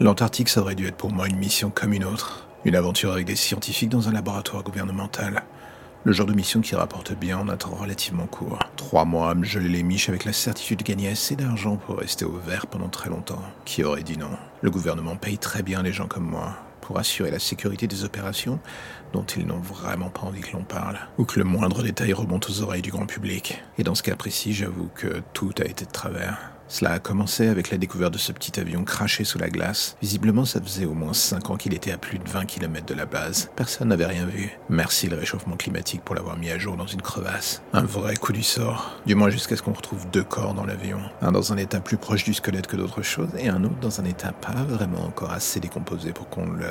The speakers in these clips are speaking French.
L'Antarctique, ça aurait dû être pour moi une mission comme une autre. Une aventure avec des scientifiques dans un laboratoire gouvernemental. Le genre de mission qui rapporte bien en un temps relativement court. Trois mois à me geler les miches avec la certitude de gagner assez d'argent pour rester au vert pendant très longtemps. Qui aurait dit non? Le gouvernement paye très bien les gens comme moi pour assurer la sécurité des opérations dont ils n'ont vraiment pas envie que l'on parle, ou que le moindre détail remonte aux oreilles du grand public. Et dans ce cas précis, j'avoue que tout a été de travers. Cela a commencé avec la découverte de ce petit avion craché sous la glace. Visiblement, ça faisait au moins 5 ans qu'il était à plus de 20 km de la base. Personne n'avait rien vu. Merci le réchauffement climatique pour l'avoir mis à jour dans une crevasse. Un vrai coup du sort. Du moins jusqu'à ce qu'on retrouve deux corps dans l'avion. Un dans un état plus proche du squelette que d'autres choses, et un autre dans un état pas vraiment encore assez décomposé pour qu'on le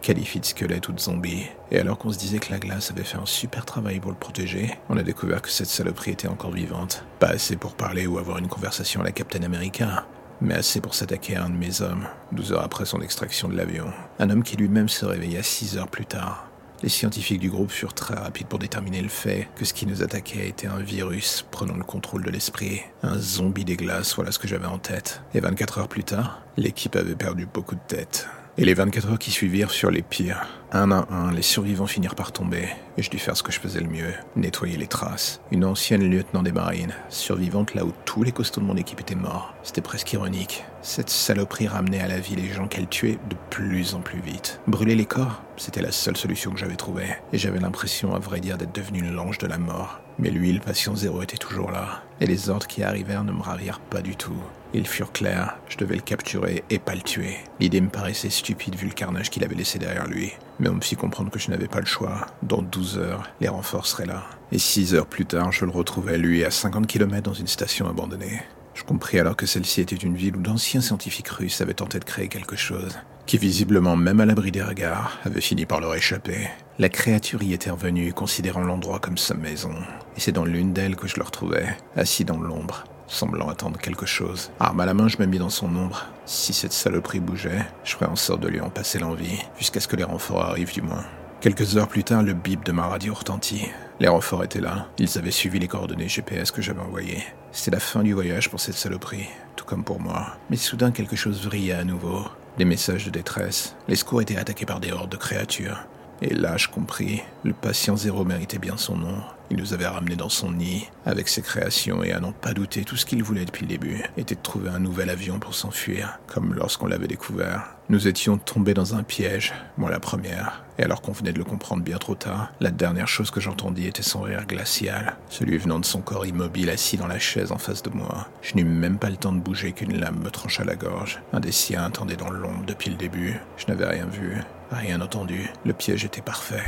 qualifie de squelette ou de zombie. Et alors qu'on se disait que la glace avait fait un super travail pour le protéger, on a découvert que cette saloperie était encore vivante. Pas assez pour parler ou avoir une conversation à la Captain America, mais assez pour s'attaquer à un de mes hommes, 12 heures après son extraction de l'avion. Un homme qui lui-même se réveilla 6 heures plus tard. Les scientifiques du groupe furent très rapides pour déterminer le fait que ce qui nous attaquait était un virus prenant le contrôle de l'esprit. Un zombie des glaces, voilà ce que j'avais en tête. Et 24 heures plus tard, l'équipe avait perdu beaucoup de têtes. Et les 24 heures qui suivirent sur les pires. Un à un, les survivants finirent par tomber, et je dus faire ce que je faisais le mieux, nettoyer les traces. Une ancienne lieutenant des marines, survivante là où tous les costauds de mon équipe étaient morts. C'était presque ironique. Cette saloperie ramenait à la vie les gens qu'elle tuait de plus en plus vite. Brûler les corps, c'était la seule solution que j'avais trouvée, et j'avais l'impression, à vrai dire, d'être devenu l'ange de la mort. Mais lui, le patient zéro, était toujours là, et les ordres qui arrivèrent ne me ravirent pas du tout. Ils furent clairs, je devais le capturer et pas le tuer. L'idée me paraissait stupide vu le carnage qu'il avait laissé derrière lui. Mais on me fit comprendre que je n'avais pas le choix. Dans 12 heures, les renforts seraient là. Et 6 heures plus tard, je le retrouvais lui à 50 km dans une station abandonnée. Je compris alors que celle-ci était une ville où d'anciens scientifiques russes avaient tenté de créer quelque chose, qui visiblement, même à l'abri des regards, avait fini par leur échapper. La créature y était revenue, considérant l'endroit comme sa maison, et c'est dans l'une d'elles que je le retrouvais, assis dans l'ombre, semblant attendre quelque chose. Arme à la main, je me mis dans son ombre. Si cette saloperie bougeait, je ferais en sorte de lui en passer l'envie, jusqu'à ce que les renforts arrivent du moins. Quelques heures plus tard, le bip de ma radio retentit. Les renforts étaient là. Ils avaient suivi les coordonnées GPS que j'avais envoyées. C'était la fin du voyage pour cette saloperie, tout comme pour moi. Mais soudain, quelque chose vrillait à nouveau. Des messages de détresse. Les secours étaient attaqués par des hordes de créatures. Et là, je compris. Le patient zéro méritait bien son nom. Il nous avait ramenés dans son nid, avec ses créations, et à n'en pas douter, tout ce qu'il voulait depuis le début était de trouver un nouvel avion pour s'enfuir, comme lorsqu'on l'avait découvert. Nous étions tombés dans un piège, moi la première, et alors qu'on venait de le comprendre bien trop tard, la dernière chose que j'entendis était son rire glacial, celui venant de son corps immobile assis dans la chaise en face de moi. Je n'eus même pas le temps de bouger qu'une lame me trancha la gorge. Un des siens attendait dans l'ombre depuis le début. Je n'avais rien vu, rien entendu. Le piège était parfait.